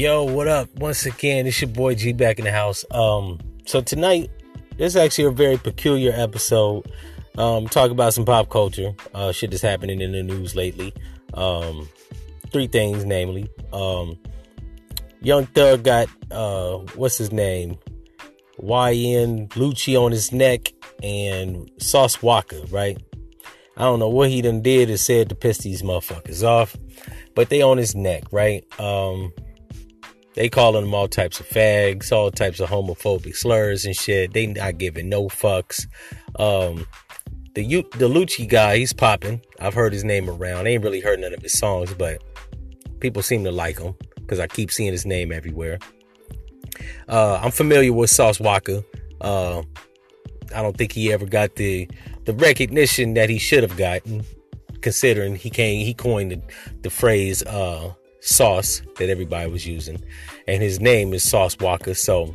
Yo, what up? Once again, it's your boy G back in the house. Um, so tonight, this is actually a very peculiar episode. Um, talk about some pop culture, uh, shit that's happening in the news lately. Um, three things, namely, um, Young Thug got uh, what's his name? YFN Lucci on his neck and Sauce Walka, right? I don't know what he done did or said to piss these motherfuckers off, but they on his neck, right? Um, they calling them all types of fags, all types of homophobic slurs and shit. They not giving no fucks. Um, the the Lucci guy, he's popping. I've heard his name around. I ain't really heard none of his songs, but people seem to like him because I keep seeing his name everywhere. Uh, I'm familiar with Sauce Walka. Uh, I don't think he ever got the the recognition that he should have gotten, considering he came he coined the, the phrase uh, sauce that everybody was using, and his name is Sauce Walka. So,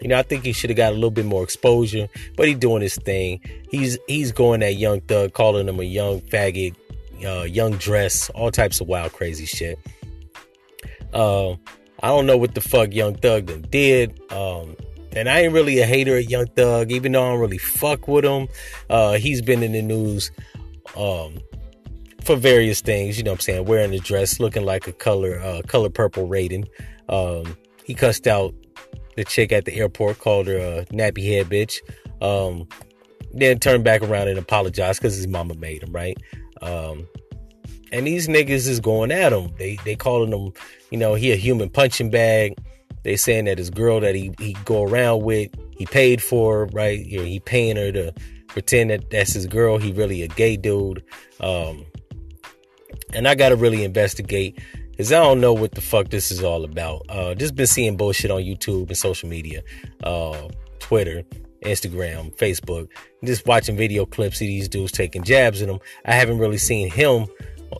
you know, I think he should have got a little bit more exposure, but he's doing his thing. He's he's going at Young Thug, calling him a young faggot, uh, young dress, all types of wild, crazy shit. Uh, I don't know what the fuck Young Thug did. Um, and I ain't really a hater of Young Thug, even though I don't really fuck with him. Uh, he's been in the news um, for various things. You know what I'm saying? Wearing a dress, looking like a color uh, color purple rating. Um, he cussed out the chick at the airport, called her a nappy head bitch. Um, then turned back around and apologized because his mama made him right. Um, and these niggas is going at him. They they calling him, you know, he a human punching bag. They saying that his girl that he he go around with, he paid for, right? You know, he paying her to pretend that that's his girl. He really a gay dude. Um, and I gotta really investigate because I don't know what the fuck this is all about. Uh, just been seeing bullshit on YouTube and social media, uh, Twitter, Instagram, Facebook, just watching video clips of these dudes taking jabs at him. I haven't really seen him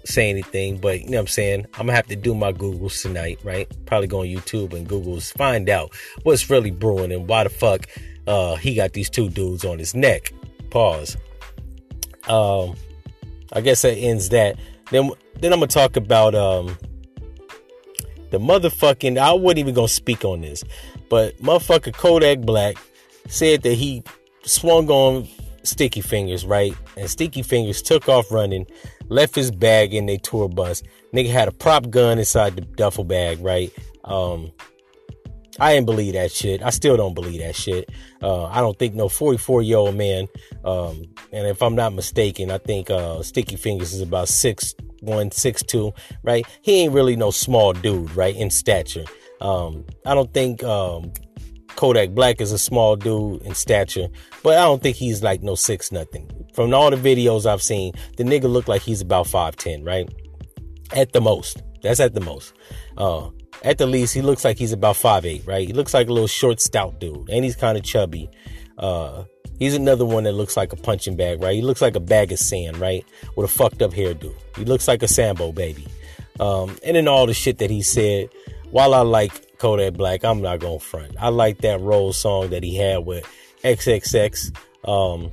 say anything, but you know what I'm saying? I'm gonna have to do my Googles tonight, right? Probably go on YouTube and Googles, find out what's really brewing and why the fuck uh, he got these two dudes on his neck. Pause. Um, I guess that ends that. Then then I'm gonna talk about um the motherfucking I wasn't even gonna speak on this, but motherfucker Kodak Black said that he swung on Sticky Fingaz, right? And Sticky Fingaz took off running, left his bag in their tour bus. Nigga had a prop gun inside the duffel bag, right? Um I didn't believe that shit. I still don't believe that shit. Uh, I don't think no 44 year old man. Um, and if I'm not mistaken, I think uh, Sticky Fingaz is about six one, six two, right? He ain't really no small dude, right, in stature. Um, I don't think um, Kodak Black is a small dude in stature, but I don't think he's like no six nothing. From all the videos I've seen, the nigga look like he's about five ten, right? At the most. That's at the most. Uh, at the least, he looks like he's about five eight, right? He looks like a little short, stout dude, and he's kind of chubby. Uh, he's another one that looks like a punching bag, right? He looks like a bag of sand, right? With a fucked up hairdo. He looks like a Sambo baby. Um, and then all the shit that he said. While I like Kodak Black, I'm not gonna front. I like that Roll song that he had with XXX. Um,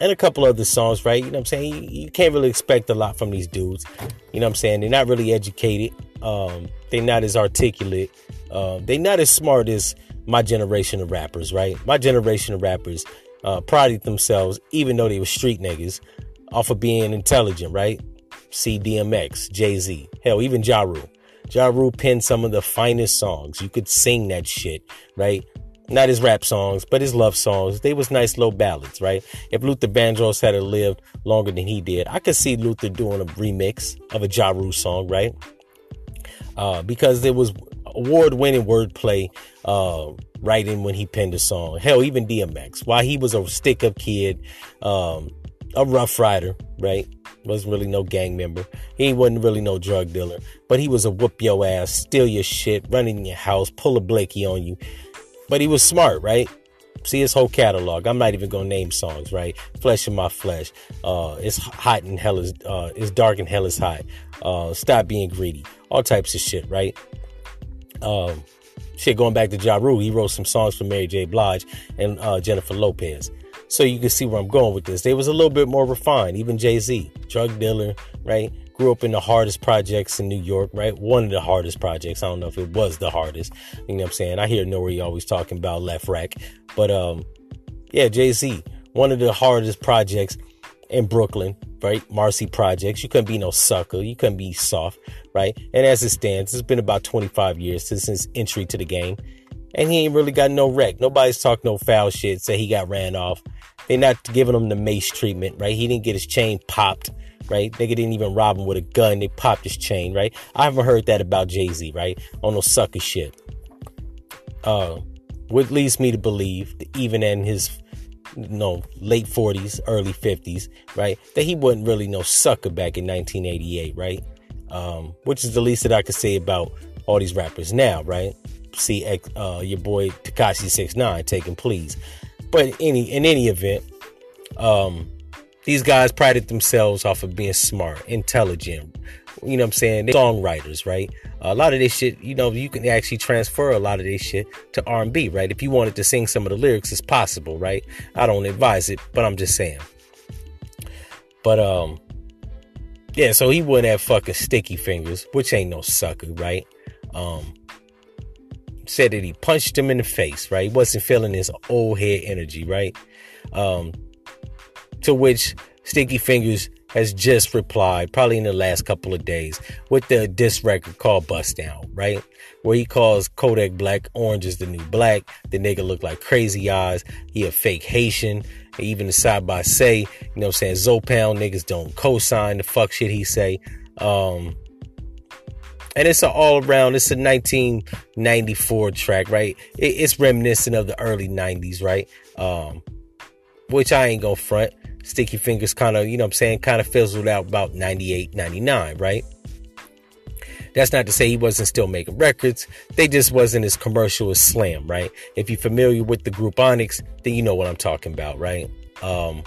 and a couple other songs, right? You know what I'm saying? You, you, can't really expect a lot from these dudes. You know what I'm saying? They're not really educated. Um, they're not as articulate. Uh, they're not as smart as my generation of rappers, right? My generation of rappers uh, prided themselves, even though they were street niggas, off of being intelligent, right? CDMX, Jay Z, hell, even Ja Rule. Ja Rule penned some of the finest songs. You could sing that shit, right? Not his rap songs, but his love songs. They was nice little ballads, right? If Luther Vandross had lived longer than he did, I could see Luther doing a remix of a Ja Rule song, right? Uh, because there was award-winning wordplay uh, writing when he penned a song. Hell, even DMX, while he was a stick-up kid, um, a rough rider, right? Wasn't really no gang member. He wasn't really no drug dealer, but he was a whoop your ass, steal your shit, run in your house, pull a Blakey on you. But he was smart, right? See his whole catalog. I'm not even gonna name songs, right? Flesh in my flesh. Uh, it's hot and hell is uh, it's dark and hell is hot. Uh, stop being greedy. All types of shit, right? Um, shit, going back to Ja Rule, he wrote some songs for Mary J. Blige and uh, Jennifer Lopez. So you can see where I'm going with this. They was a little bit more refined. Even Jay Z, drug dealer, right? Grew up in the hardest projects in New York, right? One of the hardest projects. I don't know if it was the hardest. You know what I'm saying? I hear Nori always talking about Lefrak, but um, yeah, Jay Z, one of the hardest projects in Brooklyn, right? Marcy Projects. You couldn't be no sucker. You couldn't be soft, right? And as it stands, it's been about 25 years since his entry to the game. And he ain't really got no wreck. Nobody's talking no foul shit. Say he got ran off. They're not giving him the mace treatment, right? He didn't get his chain popped, right? Nigga didn't even rob him with a gun. They popped his chain, right? I haven't heard that about Jay Z, right? On no sucker shit. Uh, what leads me to believe that even in his know, late 40s, early 50s, right? That he wasn't really no sucker back in 1988, right? Um, which is the least that I could say about all these rappers now, right? See, uh, your boy Tekashi Six Nine taking pleas, but any in any event, um, these guys prided themselves off of being smart, intelligent. You know what I'm saying? They're songwriters, right? a lot of this shit, you know, you can actually transfer a lot of this shit to R&B, right? If you wanted to sing some of the lyrics, it's possible, right? I don't advise it, but I'm just saying. But um, yeah. So he wouldn't have fucking Sticky Fingaz, which ain't no sucker, right? Um, said that he punched him in the face, right? He wasn't feeling his old head energy, right? Um, to which Sticky Fingaz has just replied, probably in the last couple of days, with the diss record called Bust Down, right? Where he calls Kodak Black Orange is the new black. The nigga look like crazy eyes. He a fake Haitian. Even the side by say, you know what I'm saying? Zoe Pound niggas don't co-sign the fuck shit he say. Um, and it's an all around, it's a 1994 track, right? It, it's reminiscent of the early 90s, right? Um, which I ain't gonna front. Sticky Fingaz kind of, you know I'm saying, kind of fizzled out about 98, 99, right? That's not to say he wasn't still making records. They just wasn't as commercial as Slam, right? If you're familiar with the group Onyx, then you know what I'm talking about, right? Um,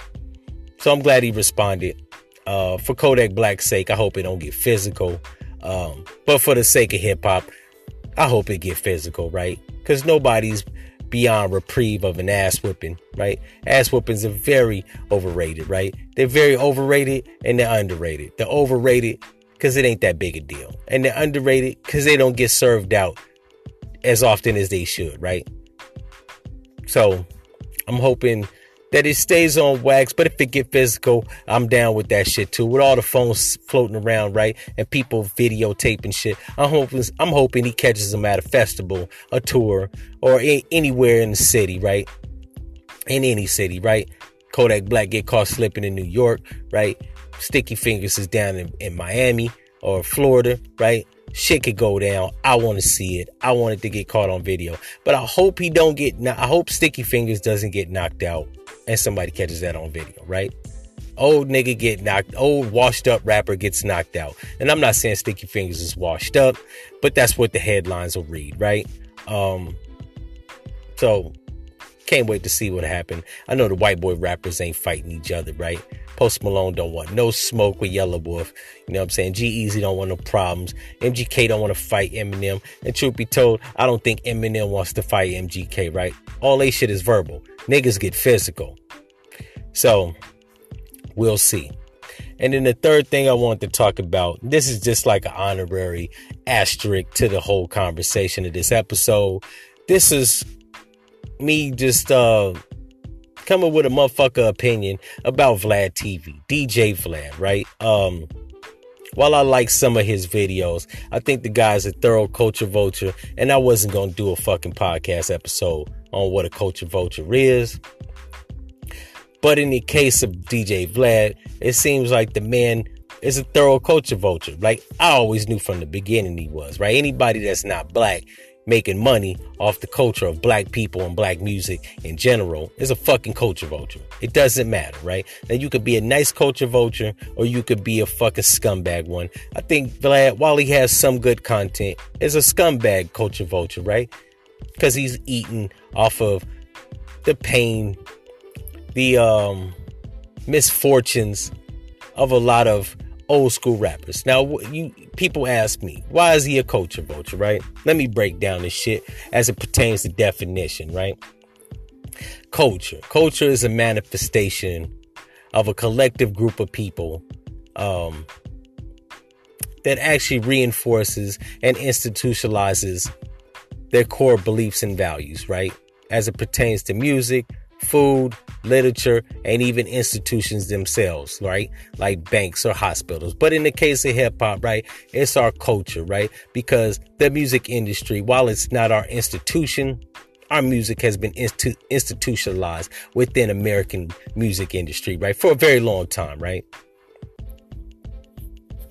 so I'm glad he responded. Uh, for Kodak Black's sake, I hope it don't get physical. Um, but for the sake of hip hop, I hope it get physical, right? Because nobody's beyond reprieve of an ass whooping, right? Ass whoopings are very overrated, right? They're very overrated and they're underrated. They're overrated because it ain't that big a deal. And they're underrated because they don't get served out as often as they should, right? So I'm hoping that it stays on wax. But if it get physical, I'm down with that shit too. With all the phones floating around, right, and people videotaping shit, I'm hoping I'm hoping he catches them at a festival, a tour, or a- anywhere in the city, right? In any city, right? Kodak Black get caught slipping in New York, right? Sticky Fingaz is down in, in Miami or Florida, right? Shit could go down. I want to see it. I want it to get caught on video. But I hope he don't get. I hope Sticky Fingaz doesn't get knocked out and somebody catches that on video, right? Old nigga get knocked, old washed up rapper gets knocked out. And I'm not saying Sticky Fingaz is washed up, but that's what the headlines will read, right? Um, so can't wait to see what happened. I know the white boy rappers ain't fighting each other, right? Post Malone don't want no smoke with Yelawolf. You know what I'm saying? G-Eazy don't want no problems. MGK don't want to fight Eminem. And truth be told, I don't think Eminem wants to fight MGK, right? All they shit is verbal. Niggas get physical. So we'll see. And then the third thing I want to talk about, this is just like an honorary asterisk to the whole conversation of this episode. This is me just uh coming with a motherfucker opinion about Vlad TV, DJ Vlad, right? Um while I like some of his videos, I think the guy's a thorough culture vulture, and I wasn't gonna do a fucking podcast episode on what a culture vulture is. But in the case of DJ Vlad, it seems like the man is a thorough culture vulture. Like I always knew from the beginning he was, right? Anybody that's not black making money off the culture of black people and black music in general is a fucking culture vulture. It doesn't matter, right? Now you could be a nice culture vulture or you could be a fucking scumbag one. I think Vlad, while he has some good content, is a scumbag culture vulture, right? Because he's eating off of the pain the um, misfortunes of a lot of old school rappers. Now, you people ask me, why is he a culture vulture, right? Let me break down this shit as it pertains to definition, right? Culture. Culture is a manifestation of a collective group of people um, that actually reinforces and institutionalizes their core beliefs and values, right? As it pertains to music, food, literature, and even institutions themselves, right? Like banks or hospitals. But in the case of hip hop, right, it's our culture, right? Because the music industry, while it's not our institution, our music has been institu- institutionalized within American music industry, right? For a very long time, right?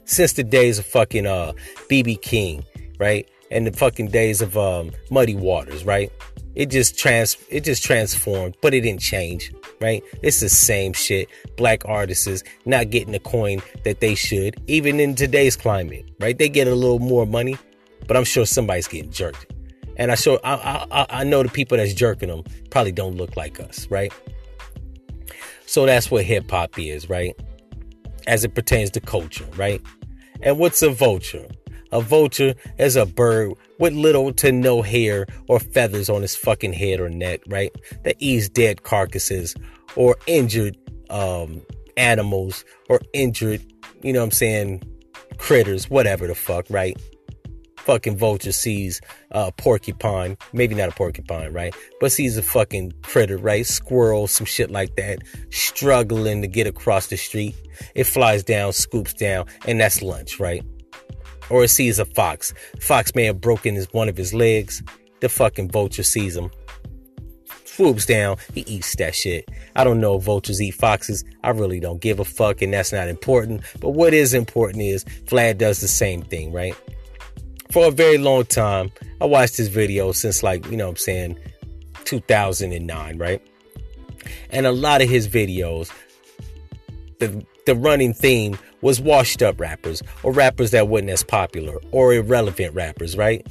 Since the days of fucking uh BB King, right? And the fucking days of um Muddy Waters, right? It just trans it just transformed, but it didn't change, right? It's the same shit. Black artists not getting the coin that they should, even in today's climate, right? They get a little more money, but I'm sure somebody's getting jerked. And I sure I, I I know the people that's jerking them probably don't look like us, right? So that's what hip hop is, right? As it pertains to culture, right? And what's a vulture? A vulture is a bird with little to no hair or feathers on his fucking head or neck, right? That eats dead carcasses or injured um, animals or injured, you know what I'm saying, critters, whatever the fuck, right? Fucking vulture sees a porcupine, maybe not a porcupine, right? But sees a fucking critter, right? Squirrel, some shit like that, struggling to get across the street. It flies down, scoops down, and that's lunch, right? Or it sees a fox. Fox may have broken his, one of his legs. The fucking vulture sees him. Swoops down. He eats that shit. I don't know if vultures eat foxes. I really don't give a fuck, and that's not important. But what is important is Vlad does the same thing, right? For a very long time, I watched his video since like, you know I'm saying, 2009, right? And a lot of his videos, the the running theme was washed up rappers or rappers that wasn't as popular or irrelevant rappers, right?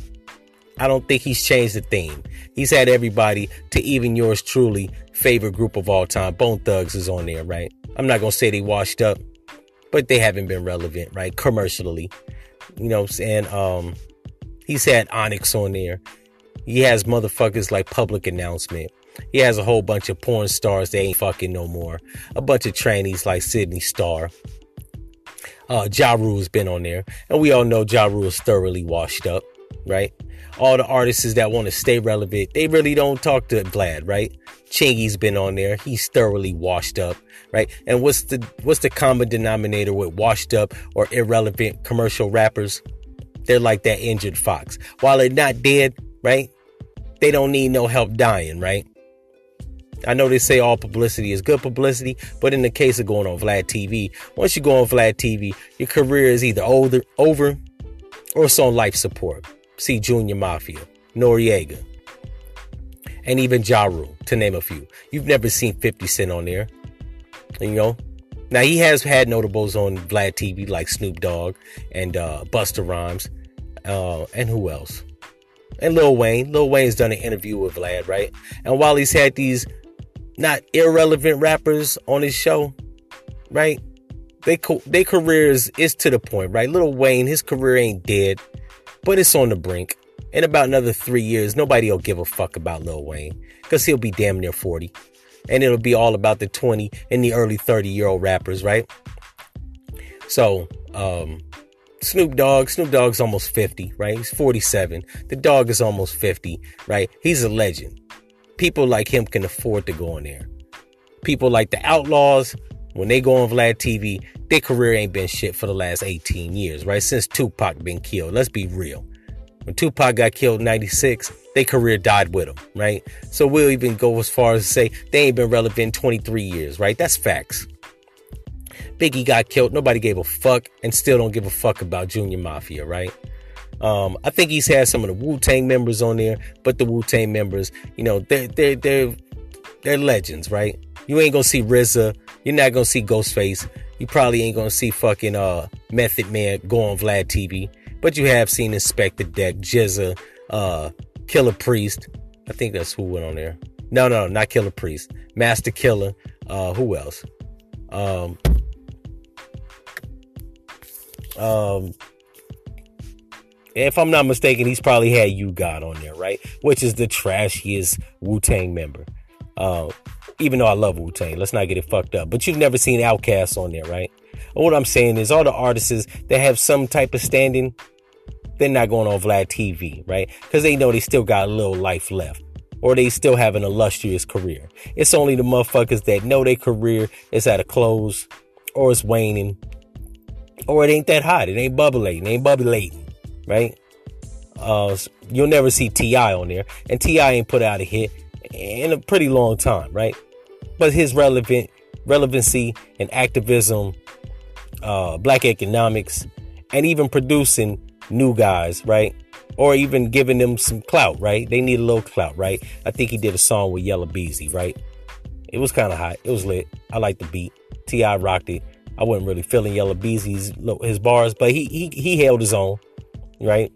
I don't think he's changed the theme. He's had everybody to even yours truly favorite group of all time. Bone Thugs is on there, right? I'm not gonna say they washed up, but they haven't been relevant, right? Commercially. You know what I'm saying? Um he's had Onyx on there. He has motherfuckers like public announcement. He has a whole bunch of porn stars that ain't fucking no more. A bunch of trainees like Sydney Starr. Uh, ja Rule's been on there. And we all know Ja is thoroughly washed up, right? All the artists that want to stay relevant, they really don't talk to Vlad, right? Chingy's been on there. He's thoroughly washed up, right? And what's the what's the common denominator with washed up or irrelevant commercial rappers? They're like that injured fox. While they're not dead, right? They don't need no help dying, right? I know they say all publicity is good publicity, but in the case of going on Vlad TV, once you go on Vlad TV, your career is either older, over or it's on life support. See Junior Mafia, Noreaga, and even Ja Rule, to name a few. You've never seen 50 Cent on there. You know? Now he has had notables on Vlad TV like Snoop Dogg and uh, Busta Rhymes. Uh, and who else? And Lil Wayne. Lil Wayne's done an interview with Vlad, right? And while he's had these not irrelevant rappers on his show, right? They co- their careers is to the point, right? Little Wayne, his career ain't dead, but it's on the brink. In about another three years, nobody will give a fuck about Lil Wayne because he'll be damn near 40. And it'll be all about the 20 and the early 30 year old rappers, right? So, um, Snoop Dogg, Snoop Dogg's almost 50, right? He's 47. The dog is almost 50, right? He's a legend people like him can afford to go on there. People like the Outlaws, when they go on Vlad TV, their career ain't been shit for the last 18 years, right? Since Tupac been killed. Let's be real. When Tupac got killed in 96, their career died with him, right? So we'll even go as far as to say they ain't been relevant 23 years, right? That's facts. Biggie got killed, nobody gave a fuck, and still don't give a fuck about Junior Mafia, right? Um, I think he's had some of the Wu Tang members on there, but the Wu Tang members, you know, they're they're they're they're legends, right? You ain't gonna see RZA, you're not gonna see Ghostface, you probably ain't gonna see fucking uh Method Man go on Vlad TV, but you have seen Inspectah Deck, GZA, uh, Killah Priest. I think that's who went on there. No, no, not Killah Priest. Masta Killa. Uh, who else? Um, um, if I'm not mistaken, he's probably had U-God on there, right? Which is the trashiest Wu Tang member. Uh, even though I love Wu Tang, let's not get it fucked up. But you've never seen Outkast on there, right? what I'm saying is, all the artists that have some type of standing, they're not going on Vlad TV, right? Because they know they still got a little life left. Or they still have an illustrious career. It's only the motherfuckers that know their career is at a close or it's waning or it ain't that hot. It ain't bubbling. It ain't bubbling, right? Uh, you'll never see T.I. on there, and T.I. ain't put out a hit in a pretty long time, right? But his relevant relevancy and activism, uh, black economics, and even producing new guys, right? Or even giving them some clout, right? They need a little clout, right? I think he did a song with Yella Beezy, right? It was kind of hot. It was lit. I like the beat. T.I. rocked it. I wasn't really feeling Yella Beezy's his bars, but he he he held his own, right?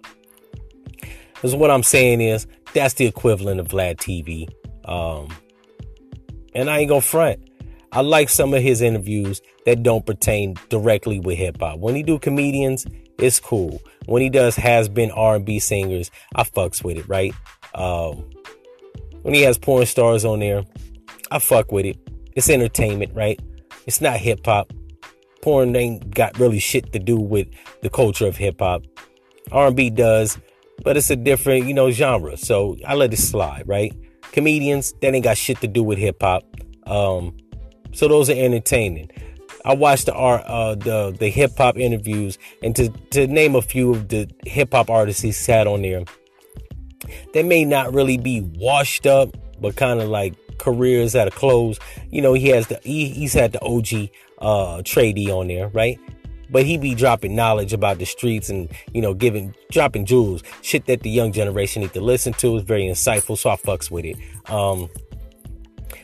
Because what I'm saying is that's the equivalent of Vlad TV. Um, and I ain't gonna front. I like some of his interviews that don't pertain directly with hip hop. When he do comedians, it's cool. When he does has been R&B singers, I fucks with it, right? Um, when he has porn stars on there, I fuck with it. It's entertainment, right? It's not hip hop. Porn ain't got really shit to do with the culture of hip hop. R&B does, but it's a different, you know, genre. So I let it slide, right? Comedians, that ain't got shit to do with hip hop. Um, so those are entertaining. I watched the uh, the the hip hop interviews, and to to name a few of the hip hop artists he sat on there, they may not really be washed up, but kind of like careers at a close. You know, he has the he, he's had the OG uh tradie on there, right? But he be dropping knowledge about the streets and you know giving dropping jewels. Shit that the young generation need to listen to is very insightful so i fucks with it. Um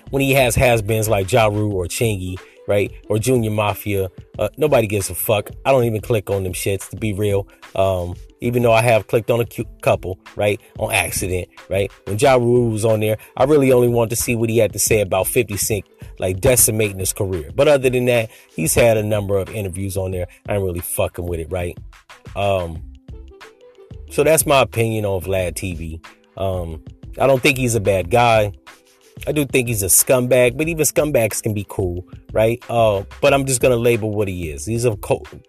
when he has has-beens like Ja Rule or Chingy right or junior mafia uh, nobody gives a fuck i don't even click on them shits to be real um even though I have clicked on a couple, right, on accident, right? When Ja Rule was on there, I really only wanted to see what he had to say about 50 Cent like decimating his career. But other than that, he's had a number of interviews on there. I ain't really fucking with it, right? Um, so that's my opinion on Vlad TV. Um, I don't think he's a bad guy. I do think he's a scumbag, but even scumbags can be cool, right? Uh, but I'm just gonna label what he is. He's a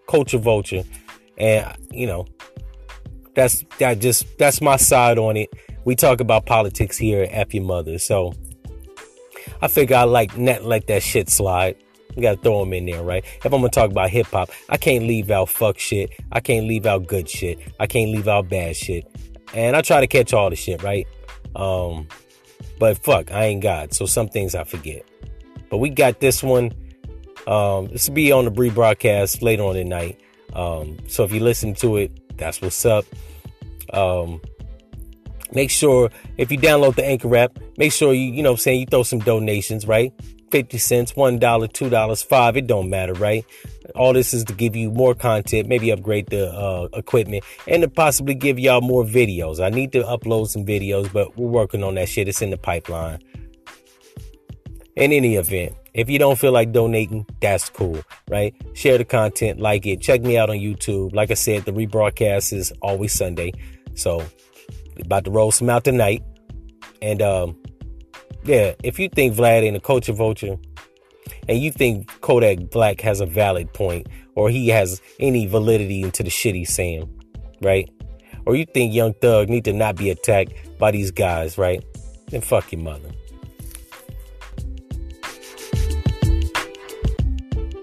culture vulture, and you know, that's that just that's my side on it. We talk about politics here at F Your Mother, so I figure I like net let that shit slide. You gotta throw them in there, right? If I'm gonna talk about hip hop, I can't leave out fuck shit. I can't leave out good shit. I can't leave out bad shit. And I try to catch all the shit, right? Um, but fuck, I ain't God, so some things I forget. But we got this one. Um, this will be on the Bree broadcast later on tonight. Um, so if you listen to it, that's what's up. Um, Make sure if you download the Anchor app, make sure you, you know I'm saying, you throw some donations, right? 50 cents, $1, $2, 5 it don't matter, right? All this is to give you more content, maybe upgrade the uh, equipment, and to possibly give y'all more videos. I need to upload some videos, but we're working on that shit. It's in the pipeline. In any event, if you don't feel like donating, that's cool, right? Share the content, like it. Check me out on YouTube. Like I said, the rebroadcast is always Sunday. So about to roll some out tonight. And um, yeah, if you think Vlad ain't a culture vulture, and you think Kodak Black has a valid point, or he has any validity into the shit he's saying, right? Or you think Young Thug need to not be attacked by these guys, right? Then fuck your mother.